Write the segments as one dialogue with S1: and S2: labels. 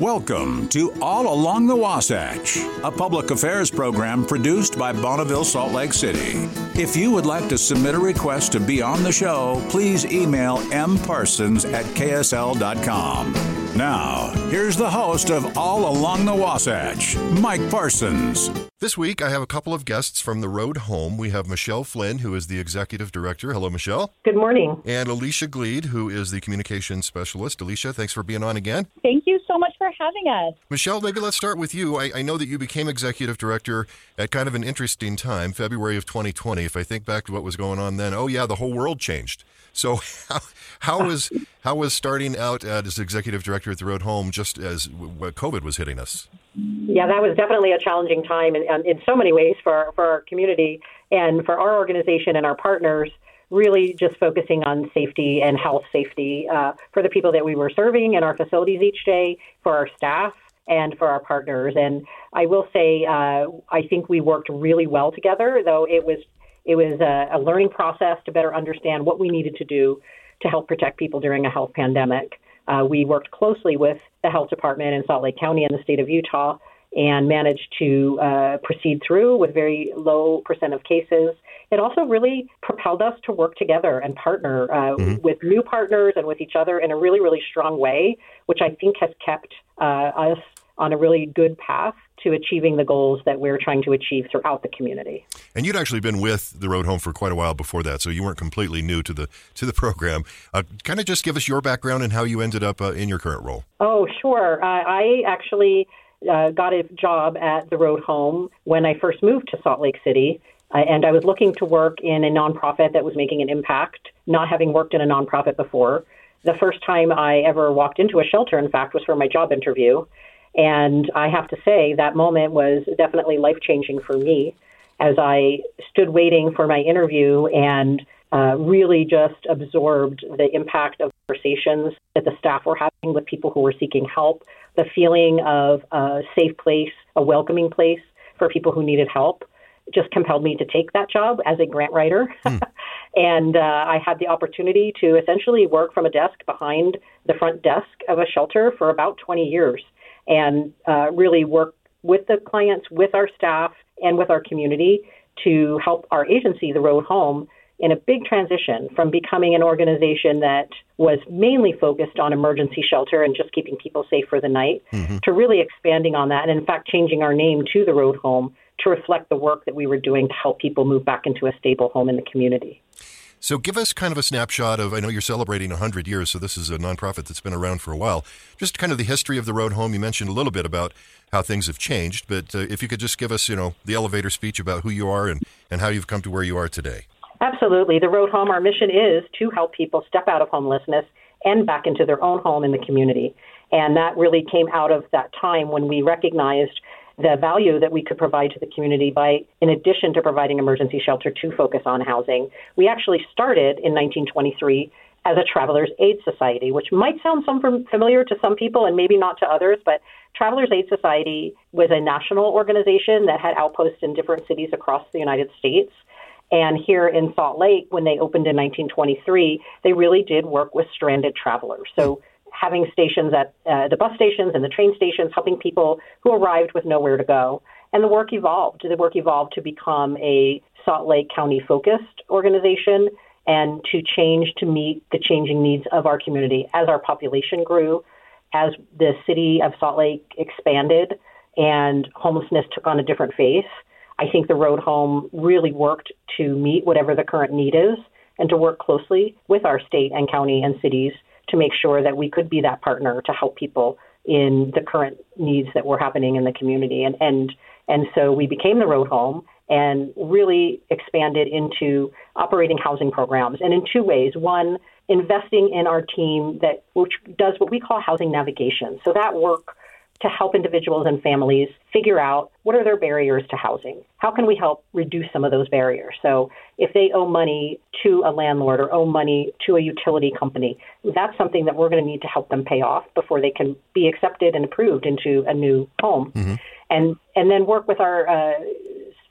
S1: Welcome to All Along the Wasatch, a public affairs program produced by Bonneville Salt Lake City. If you would like to submit a request to be on the show, please email mparsons at ksl.com. Now, here's the host of All Along the Wasatch, Mike Parsons.
S2: This week, I have a couple of guests from the road home. We have Michelle Flynn, who is the executive director. Hello, Michelle.
S3: Good morning.
S2: And Alicia Gleed, who is the communications specialist. Alicia, thanks for being on again.
S4: Thank you so much for having us.
S2: Michelle, maybe let's start with you. I, I know that you became executive director at kind of an interesting time, February of 2020. If I think back to what was going on then, oh, yeah, the whole world changed. So, how, was how was starting out as executive director at the Road Home just as COVID was hitting us?
S3: Yeah, that was definitely a challenging time in, in so many ways for for our community and for our organization and our partners. Really, just focusing on safety and health safety uh, for the people that we were serving in our facilities each day, for our staff, and for our partners. And I will say, uh, I think we worked really well together, though it was it was a, a learning process to better understand what we needed to do to help protect people during a health pandemic. Uh, we worked closely with the health department in Salt Lake County and the state of Utah and managed to uh, proceed through with very low percent of cases. It also really propelled us to work together and partner uh, mm-hmm. with new partners and with each other in a really, really strong way, which I think has kept uh, us on a really good path to achieving the goals that we're trying to achieve throughout the community.
S2: And you'd actually been with the Road Home for quite a while before that, so you weren't completely new to the to the program. Uh, kind of just give us your background and how you ended up uh, in your current role.
S3: Oh, sure. Uh, I actually uh, got a job at the Road Home when I first moved to Salt Lake City. Uh, and I was looking to work in a nonprofit that was making an impact, not having worked in a nonprofit before. The first time I ever walked into a shelter, in fact, was for my job interview. And I have to say, that moment was definitely life changing for me as I stood waiting for my interview and uh, really just absorbed the impact of conversations that the staff were having with people who were seeking help, the feeling of a safe place, a welcoming place for people who needed help. Just compelled me to take that job as a grant writer. Hmm. and uh, I had the opportunity to essentially work from a desk behind the front desk of a shelter for about 20 years and uh, really work with the clients, with our staff, and with our community to help our agency, the Road Home, in a big transition from becoming an organization that was mainly focused on emergency shelter and just keeping people safe for the night mm-hmm. to really expanding on that and in fact changing our name to the road home to reflect the work that we were doing to help people move back into a stable home in the community.
S2: So, give us kind of a snapshot of. I know you're celebrating 100 years, so this is a nonprofit that's been around for a while. Just kind of the history of the road home. You mentioned a little bit about how things have changed, but uh, if you could just give us, you know, the elevator speech about who you are and, and how you've come to where you are today.
S3: Absolutely. The Road Home, our mission is to help people step out of homelessness and back into their own home in the community. And that really came out of that time when we recognized the value that we could provide to the community by, in addition to providing emergency shelter, to focus on housing. We actually started in 1923 as a Travelers Aid Society, which might sound some familiar to some people and maybe not to others, but Travelers Aid Society was a national organization that had outposts in different cities across the United States. And here in Salt Lake, when they opened in 1923, they really did work with stranded travelers. So having stations at uh, the bus stations and the train stations, helping people who arrived with nowhere to go. And the work evolved. The work evolved to become a Salt Lake County focused organization and to change to meet the changing needs of our community as our population grew, as the city of Salt Lake expanded and homelessness took on a different face. I think the road home really worked to meet whatever the current need is and to work closely with our state and county and cities to make sure that we could be that partner to help people in the current needs that were happening in the community. And and and so we became the road home and really expanded into operating housing programs and in two ways. One, investing in our team that which does what we call housing navigation. So that work to help individuals and families figure out what are their barriers to housing. How can we help reduce some of those barriers? So if they owe money to a landlord or owe money to a utility company, that's something that we're going to need to help them pay off before they can be accepted and approved into a new home. Mm-hmm. And and then work with our uh,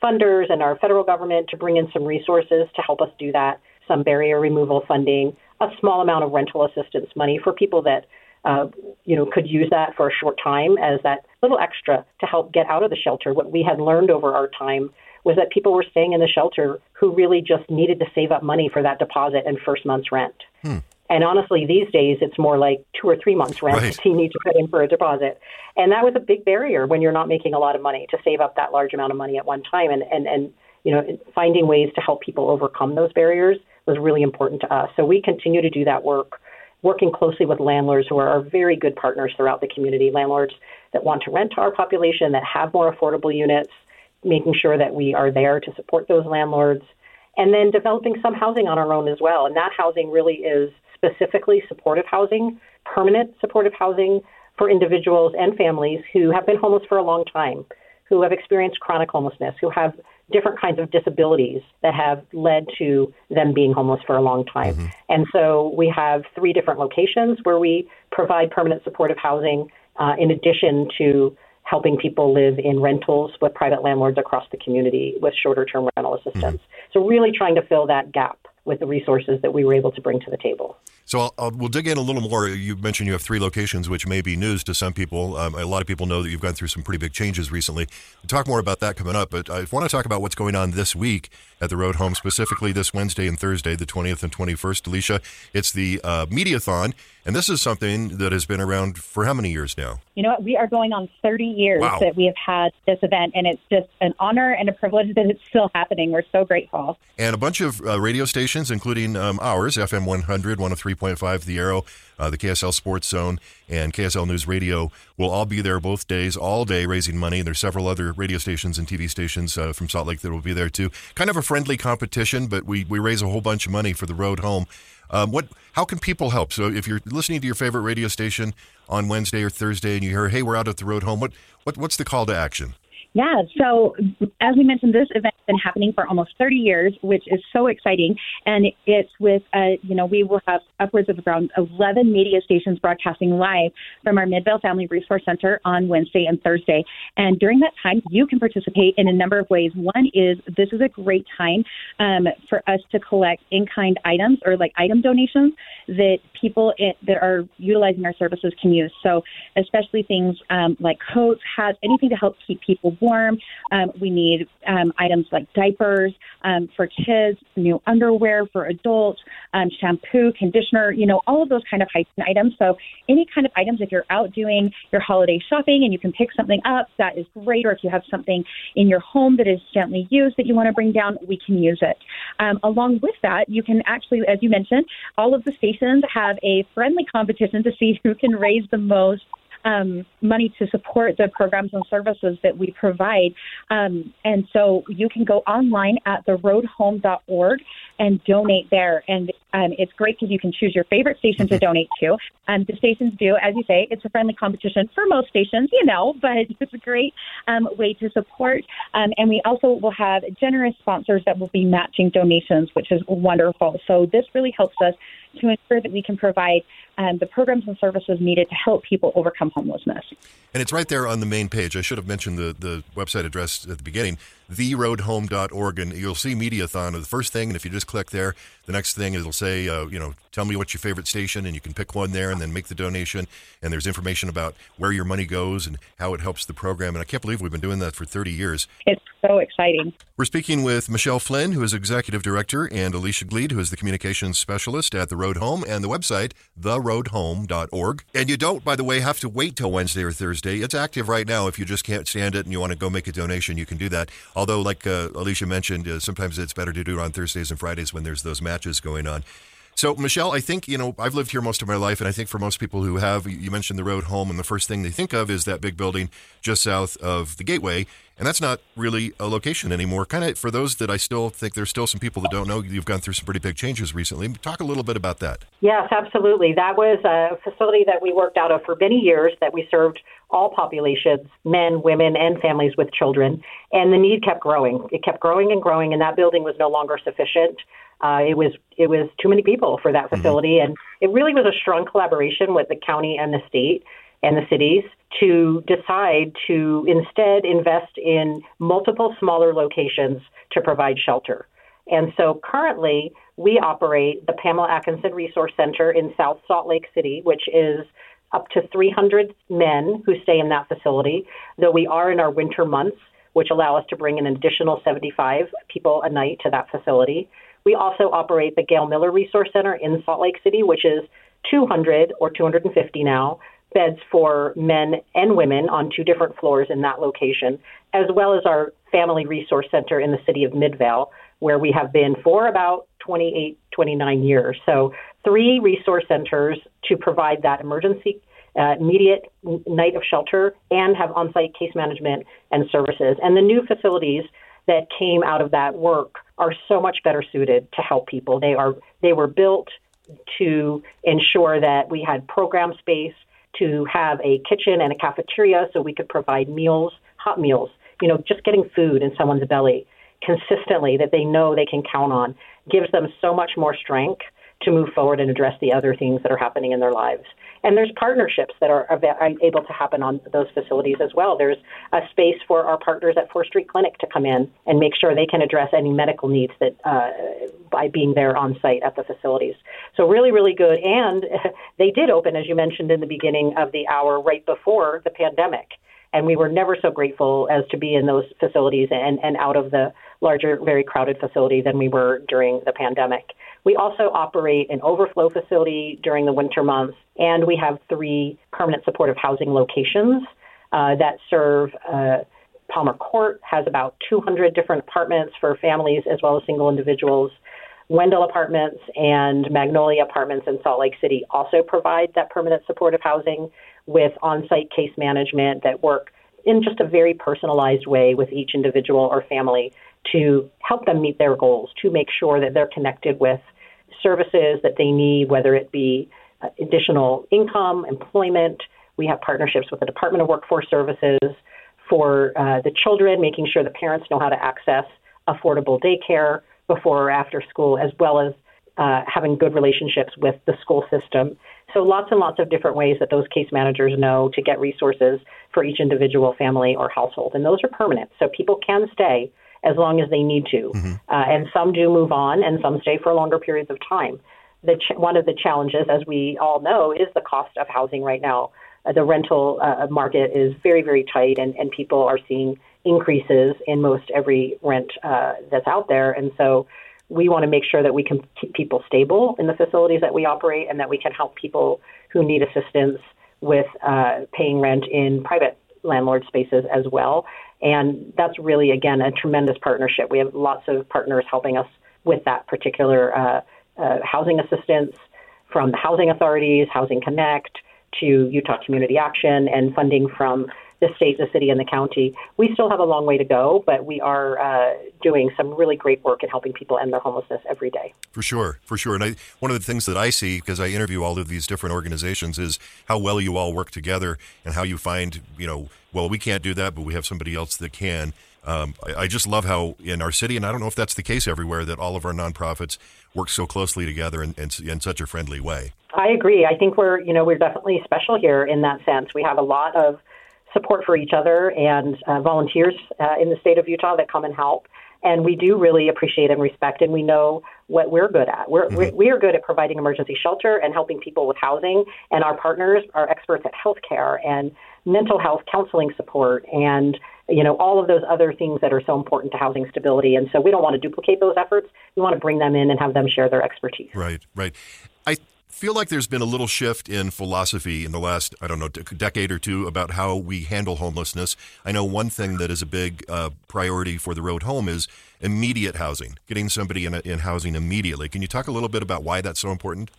S3: funders and our federal government to bring in some resources to help us do that, some barrier removal funding, a small amount of rental assistance money for people that uh, you know, could use that for a short time as that little extra to help get out of the shelter. What we had learned over our time was that people were staying in the shelter who really just needed to save up money for that deposit and first month's rent. Hmm. And honestly, these days it's more like two or three months rent right. you need to put in for a deposit. And that was a big barrier when you're not making a lot of money to save up that large amount of money at one time. And, and, and you know, finding ways to help people overcome those barriers was really important to us. So we continue to do that work, working closely with landlords who are very good partners throughout the community, landlords that want to rent to our population, that have more affordable units, making sure that we are there to support those landlords, and then developing some housing on our own as well. And that housing really is specifically supportive housing, permanent supportive housing for individuals and families who have been homeless for a long time, who have experienced chronic homelessness, who have different kinds of disabilities that have led to them being homeless for a long time. Mm-hmm. And so we have three different locations where we provide permanent supportive housing uh, in addition to helping people live in rentals with private landlords across the community with shorter term rental assistance. Mm-hmm. So, really trying to fill that gap with the resources that we were able to bring to the table.
S2: So I'll, I'll, we'll dig in a little more. You mentioned you have three locations, which may be news to some people. Um, a lot of people know that you've gone through some pretty big changes recently. We'll talk more about that coming up, but I want to talk about what's going on this week at the Road Home, specifically this Wednesday and Thursday, the 20th and 21st. Alicia, it's the uh, Mediathon, and this is something that has been around for how many years now?
S4: You know what? We are going on 30 years wow. that we have had this event, and it's just an honor and a privilege that it's still happening. We're so grateful.
S2: And a bunch of uh, radio stations, including um, ours, FM 100, 103.5, The Arrow, uh, the KSL Sports Zone, and KSL News Radio will all be there both days, all day, raising money. And there's several other radio stations and TV stations uh, from Salt Lake that will be there too. Kind of a friendly competition, but we, we raise a whole bunch of money for the road home. Um, what? How can people help? So if you're listening to your favorite radio station on Wednesday or Thursday and you hear, "Hey, we're out at the road home," what, what what's the call to action?
S4: Yeah, so as we mentioned, this event's been happening for almost 30 years, which is so exciting. And it's with, uh, you know, we will have upwards of around 11 media stations broadcasting live from our Midvale Family Resource Center on Wednesday and Thursday. And during that time, you can participate in a number of ways. One is this is a great time um, for us to collect in kind items or like item donations that people it, that are utilizing our services can use. So, especially things um, like coats, hats, anything to help keep people warm warm. Um, we need um, items like diapers um, for kids, new underwear for adults, um, shampoo, conditioner, you know, all of those kind of hygiene items. So any kind of items, if you're out doing your holiday shopping and you can pick something up, that is great. Or if you have something in your home that is gently used that you want to bring down, we can use it. Um, along with that, you can actually, as you mentioned, all of the stations have a friendly competition to see who can raise the most um, money to support the programs and services that we provide. Um, and so you can go online at theroadhome.org and donate there. And um, it's great because you can choose your favorite station to donate to. Um, the stations do, as you say, it's a friendly competition for most stations, you know, but it's a great um, way to support. Um, and we also will have generous sponsors that will be matching donations, which is wonderful. So this really helps us to ensure that we can provide um, the programs and services needed to help people overcome homelessness.
S2: And it's right there on the main page. I should have mentioned the, the website address at the beginning, theroadhome.org, and you'll see Mediathon the first thing. And if you just click there, the next thing it'll say, uh, you know, tell me what's your favorite station, and you can pick one there and then make the donation. And there's information about where your money goes and how it helps the program. And I can't believe we've been doing that for 30 years.
S4: It's so exciting.
S2: We're speaking with Michelle Flynn, who is executive director, and Alicia Gleed, who is the communications specialist at the Road Home, and the website, theroadhome.org. And you don't, by the way, have to wait till Wednesday or Thursday. It's active right now. If you just can't stand it and you want to go make a donation, you can do that. Although, like uh, Alicia mentioned, uh, sometimes it's better to do it on Thursdays and Fridays when there's those matches going on. So, Michelle, I think, you know, I've lived here most of my life, and I think for most people who have, you mentioned the road home, and the first thing they think of is that big building just south of the Gateway. And that's not really a location anymore. Kind of for those that I still think there's still some people that don't know, you've gone through some pretty big changes recently. Talk a little bit about that.
S3: Yes, absolutely. That was a facility that we worked out of for many years that we served all populations, men, women, and families with children. And the need kept growing. It kept growing and growing, and that building was no longer sufficient. Uh, it was it was too many people for that mm-hmm. facility, mm-hmm. and it really was a strong collaboration with the county and the state and the cities to decide to instead invest in multiple smaller locations to provide shelter. And so currently, we operate the Pamela Atkinson Resource Center in South Salt Lake City, which is up to 300 men who stay in that facility, though we are in our winter months, which allow us to bring an additional 75 people a night to that facility. We also operate the Gail Miller Resource Center in Salt Lake City, which is 200 or 250 now beds for men and women on two different floors in that location, as well as our Family Resource Center in the city of Midvale, where we have been for about 28, 29 years. So, three resource centers to provide that emergency, uh, immediate night of shelter and have on site case management and services. And the new facilities that came out of that work are so much better suited to help people. They are they were built to ensure that we had program space to have a kitchen and a cafeteria so we could provide meals, hot meals, you know, just getting food in someone's belly consistently that they know they can count on gives them so much more strength to move forward and address the other things that are happening in their lives. And there's partnerships that are able to happen on those facilities as well. There's a space for our partners at 4th Street Clinic to come in and make sure they can address any medical needs that uh, by being there on site at the facilities. So really, really good. And they did open, as you mentioned in the beginning of the hour, right before the pandemic. And we were never so grateful as to be in those facilities and, and out of the larger, very crowded facility than we were during the pandemic. We also operate an overflow facility during the winter months, and we have three permanent supportive housing locations uh, that serve. Uh, Palmer Court has about 200 different apartments for families as well as single individuals. Wendell Apartments and Magnolia Apartments in Salt Lake City also provide that permanent supportive housing with on site case management that work in just a very personalized way with each individual or family to help them meet their goals, to make sure that they're connected with services that they need, whether it be uh, additional income, employment. We have partnerships with the Department of Workforce Services for uh, the children, making sure the parents know how to access affordable daycare before or after school, as well as uh, having good relationships with the school system. So lots and lots of different ways that those case managers know to get resources for each individual family or household. And those are permanent. So people can stay as long as they need to. Mm-hmm. Uh, and some do move on, and some stay for longer periods of time. The ch- one of the challenges, as we all know, is the cost of housing right now. Uh, the rental uh, market is very, very tight, and, and people are seeing increases in most every rent uh, that's out there. And so we want to make sure that we can keep people stable in the facilities that we operate and that we can help people who need assistance with uh, paying rent in private landlord spaces as well. And that's really, again, a tremendous partnership. We have lots of partners helping us with that particular uh, uh, housing assistance from the housing authorities, Housing Connect, to Utah Community Action, and funding from the state, the city, and the county. We still have a long way to go, but we are uh, doing some really great work in helping people end their homelessness every day.
S2: For sure, for sure. And I, one of the things that I see, because I interview all of these different organizations, is how well you all work together and how you find, you know, well, we can't do that, but we have somebody else that can. Um, I, I, just love how in our city, and I don't know if that's the case everywhere, that all of our nonprofits work so closely together in, in, in such a friendly way.
S3: I agree. I think we're, you know, we're definitely special here in that sense. We have a lot of support for each other and uh, volunteers uh, in the state of Utah that come and help. And we do really appreciate and respect, and we know what we're good at. We're, mm-hmm. we are good at providing emergency shelter and helping people with housing, and our partners are experts at healthcare and mental health counseling support and you know all of those other things that are so important to housing stability and so we don't want to duplicate those efforts we want to bring them in and have them share their expertise
S2: right right feel like there's been a little shift in philosophy in the last, I don't know, decade or two about how we handle homelessness. I know one thing that is a big uh, priority for the road home is immediate housing, getting somebody in, a, in housing immediately. Can you talk a little bit about why that's so important?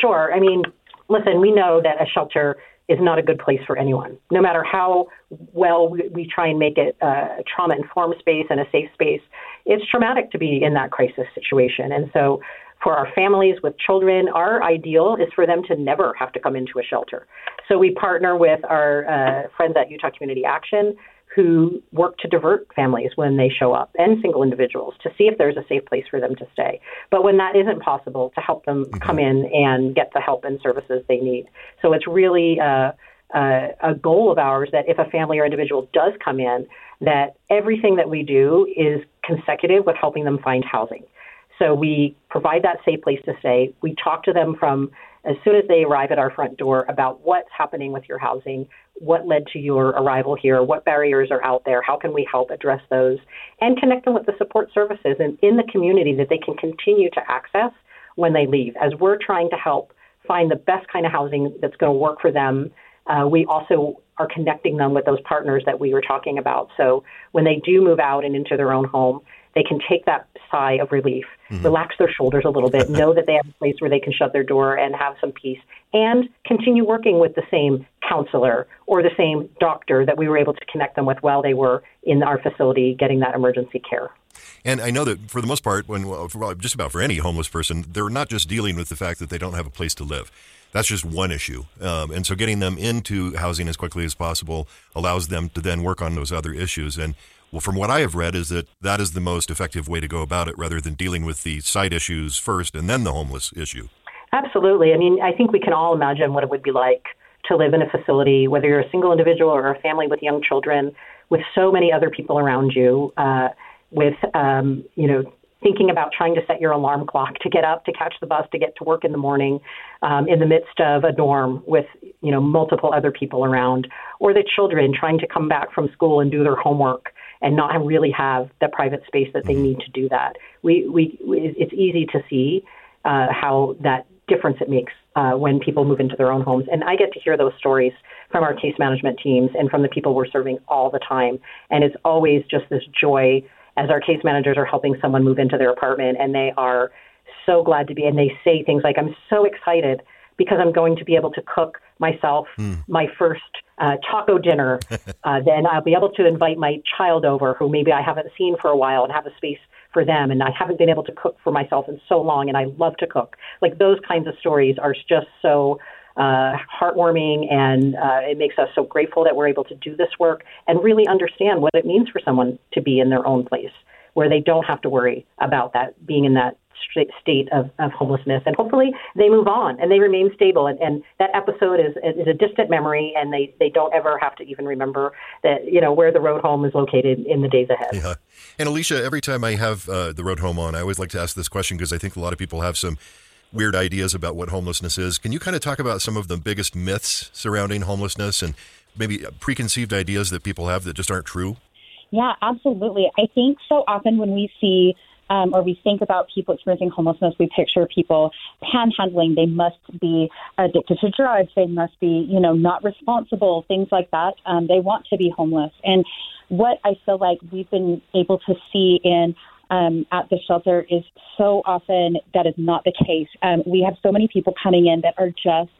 S3: Sure. I mean, listen, we know that a shelter is not a good place for anyone. No matter how well we, we try and make it a trauma informed space and a safe space, it's traumatic to be in that crisis situation. And so for our families with children, our ideal is for them to never have to come into a shelter. So we partner with our uh, friends at Utah Community Action who work to divert families when they show up and single individuals to see if there's a safe place for them to stay. But when that isn't possible, to help them mm-hmm. come in and get the help and services they need. So it's really uh, uh, a goal of ours that if a family or individual does come in, that everything that we do is consecutive with helping them find housing. So we provide that safe place to stay. We talk to them from as soon as they arrive at our front door about what's happening with your housing, what led to your arrival here, what barriers are out there, how can we help address those, and connect them with the support services in, in the community that they can continue to access when they leave. As we're trying to help find the best kind of housing that's going to work for them, uh, we also are connecting them with those partners that we were talking about. So when they do move out and into their own home, they can take that sigh of relief, mm-hmm. relax their shoulders a little bit, know that they have a place where they can shut their door and have some peace, and continue working with the same counselor or the same doctor that we were able to connect them with while they were in our facility getting that emergency care.
S2: And I know that for the most part, when well, just about for any homeless person, they're not just dealing with the fact that they don't have a place to live. That's just one issue. Um, and so getting them into housing as quickly as possible allows them to then work on those other issues. And well, from what I have read, is that that is the most effective way to go about it rather than dealing with the site issues first and then the homeless issue.
S3: Absolutely. I mean, I think we can all imagine what it would be like to live in a facility, whether you're a single individual or a family with young children, with so many other people around you, uh, with um, you know thinking about trying to set your alarm clock to get up, to catch the bus, to get to work in the morning, um, in the midst of a dorm with you know multiple other people around, or the children trying to come back from school and do their homework and not really have the private space that they mm-hmm. need to do that. We, we, it's easy to see uh, how that difference it makes uh, when people move into their own homes. And I get to hear those stories from our case management teams and from the people we're serving all the time. And it's always just this joy as our case managers are helping someone move into their apartment and they are so glad to be and they say things like i'm so excited because i'm going to be able to cook myself mm. my first uh, taco dinner uh, then i'll be able to invite my child over who maybe i haven't seen for a while and have a space for them. And i haven't been able to cook for myself in so long and i love to cook. Like those kinds of stories are just so uh, heartwarming, and uh, it makes us so grateful that we're able to do this work and really understand what it means for someone to be in their own place where they don't have to worry about that being in that state of, of homelessness and hopefully they move on and they remain stable and, and that episode is, is a distant memory and they, they don't ever have to even remember that you know where the road home is located in the days ahead
S2: yeah and alicia every time i have uh, the road home on i always like to ask this question because i think a lot of people have some weird ideas about what homelessness is. Can you kind of talk about some of the biggest myths surrounding homelessness and maybe preconceived ideas that people have that just aren't true?
S4: Yeah, absolutely. I think so often when we see um, or we think about people experiencing homelessness, we picture people panhandling. They must be addicted to drugs. They must be, you know, not responsible, things like that. Um, they want to be homeless. And what I feel like we've been able to see in um, at the shelter is so often that is not the case. Um, we have so many people coming in that are just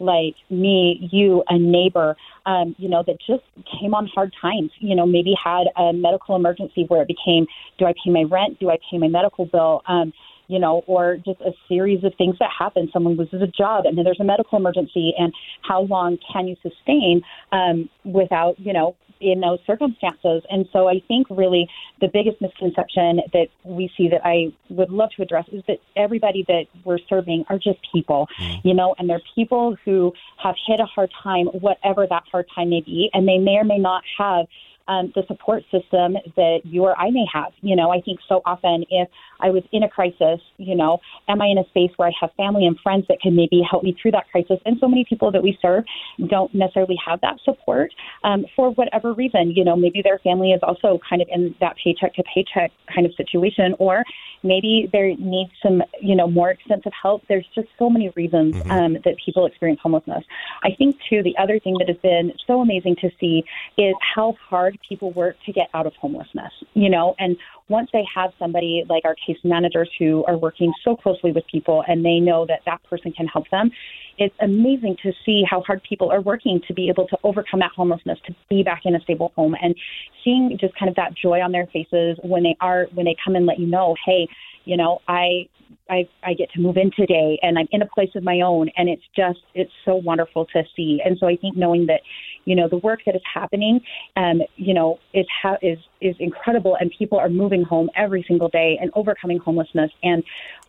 S4: like me, you, a neighbor, um, you know, that just came on hard times, you know, maybe had a medical emergency where it became, do I pay my rent? Do I pay my medical bill? Um, you know, or just a series of things that happen. Someone loses a job and then there's a medical emergency and how long can you sustain um, without, you know, in those circumstances. And so I think really the biggest misconception that we see that I would love to address is that everybody that we're serving are just people, mm. you know, and they're people who have hit a hard time, whatever that hard time may be, and they may or may not have um, the support system that you or I may have. You know, I think so often if I was in a crisis, you know, am I in a space where I have family and friends that can maybe help me through that crisis? And so many people that we serve don't necessarily have that support um, for whatever reason. You know, maybe their family is also kind of in that paycheck to paycheck kind of situation, or maybe they need some, you know, more extensive help. There's just so many reasons mm-hmm. um, that people experience homelessness. I think, too, the other thing that has been so amazing to see is how hard people work to get out of homelessness, you know, and once they have somebody like our case managers who are working so closely with people and they know that that person can help them, it's amazing to see how hard people are working to be able to overcome that homelessness, to be back in a stable home and seeing just kind of that joy on their faces when they are, when they come and let you know, hey, you know, I I, I get to move in today and I'm in a place of my own. And it's just it's so wonderful to see. And so I think knowing that you know the work that is happening um you know is ha- is is incredible and people are moving home every single day and overcoming homelessness and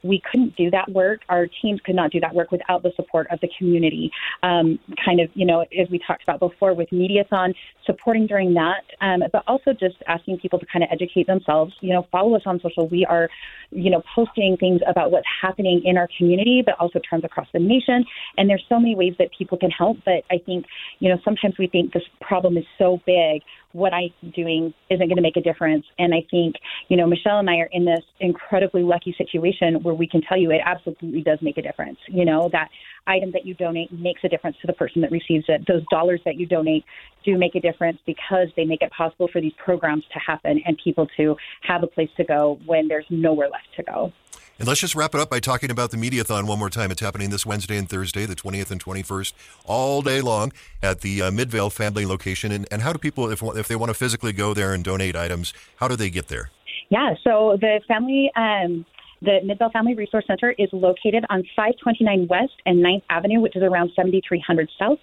S4: we couldn't do that work our teams could not do that work without the support of the community um, kind of you know as we talked about before with mediathon supporting during that um, but also just asking people to kind of educate themselves you know follow us on social we are you know, posting things about what's happening in our community, but also trends across the nation. And there's so many ways that people can help. But I think, you know, sometimes we think this problem is so big what I'm doing isn't going to make a difference. And I think, you know, Michelle and I are in this incredibly lucky situation where we can tell you it absolutely does make a difference. You know, that item that you donate makes a difference to the person that receives it. Those dollars that you donate do make a difference because they make it possible for these programs to happen and people to have a place to go when there's nowhere left to go.
S2: And let's just wrap it up by talking about the Mediathon one more time. It's happening this Wednesday and Thursday, the 20th and 21st, all day long at the uh, Midvale family location. And, and how do people, if, if they want to physically go there and donate items, how do they get there?
S4: Yeah, so the family um, the Midvale Family Resource Center is located on 529 West and 9th Avenue, which is around 7300 South.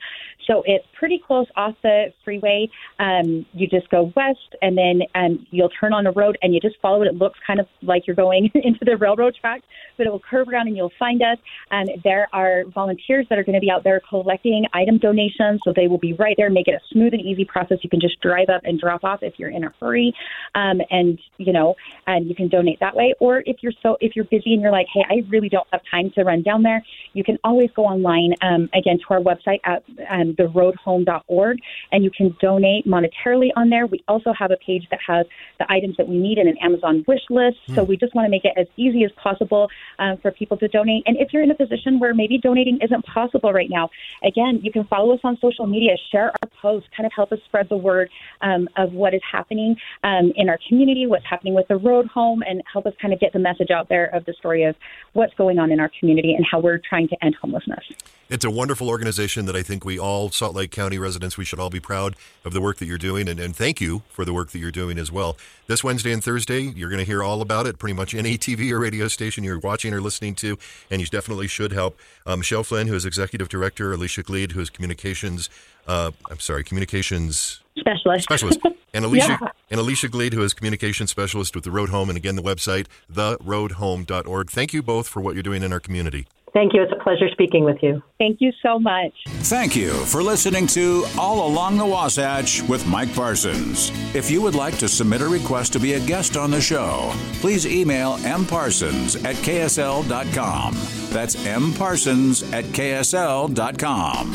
S4: So it's pretty close off the freeway. Um, you just go west, and then um, you'll turn on the road, and you just follow it. It looks kind of like you're going into the railroad track, but it will curve around, and you'll find us. And there are volunteers that are going to be out there collecting item donations, so they will be right there, make it a smooth and easy process. You can just drive up and drop off if you're in a hurry, um, and you know, and you can donate that way. Or if you're so you're busy and you're like, hey, I really don't have time to run down there, you can always go online um, again to our website at um, theroadhome.org and you can donate monetarily on there. We also have a page that has the items that we need in an Amazon wish list. Mm. So we just want to make it as easy as possible um, for people to donate. And if you're in a position where maybe donating isn't possible right now, again, you can follow us on social media, share our posts, kind of help us spread the word um, of what is happening um, in our community, what's happening with the road home, and help us kind of get the message out there of the story of what's going on in our community and how we're trying to end homelessness.
S2: It's a wonderful organization that I think we all, Salt Lake County residents, we should all be proud of the work that you're doing. And, and thank you for the work that you're doing as well. This Wednesday and Thursday, you're going to hear all about it pretty much any TV or radio station you're watching or listening to. And you definitely should help. Um, Michelle Flynn, who is executive director, Alicia Gleed, who is communications, uh, I'm sorry, communications
S4: specialist.
S2: Specialist. And Alicia yeah. and Alicia Gleed, who is communications specialist with the Road Home, and again the website theroadhome.org. Thank you both for what you're doing in our community.
S3: Thank you. It's a pleasure speaking with you.
S4: Thank you so much.
S1: Thank you for listening to All Along the Wasatch with Mike Parsons. If you would like to submit a request to be a guest on the show, please email mparsons at ksl.com. That's mparsons at ksl.com.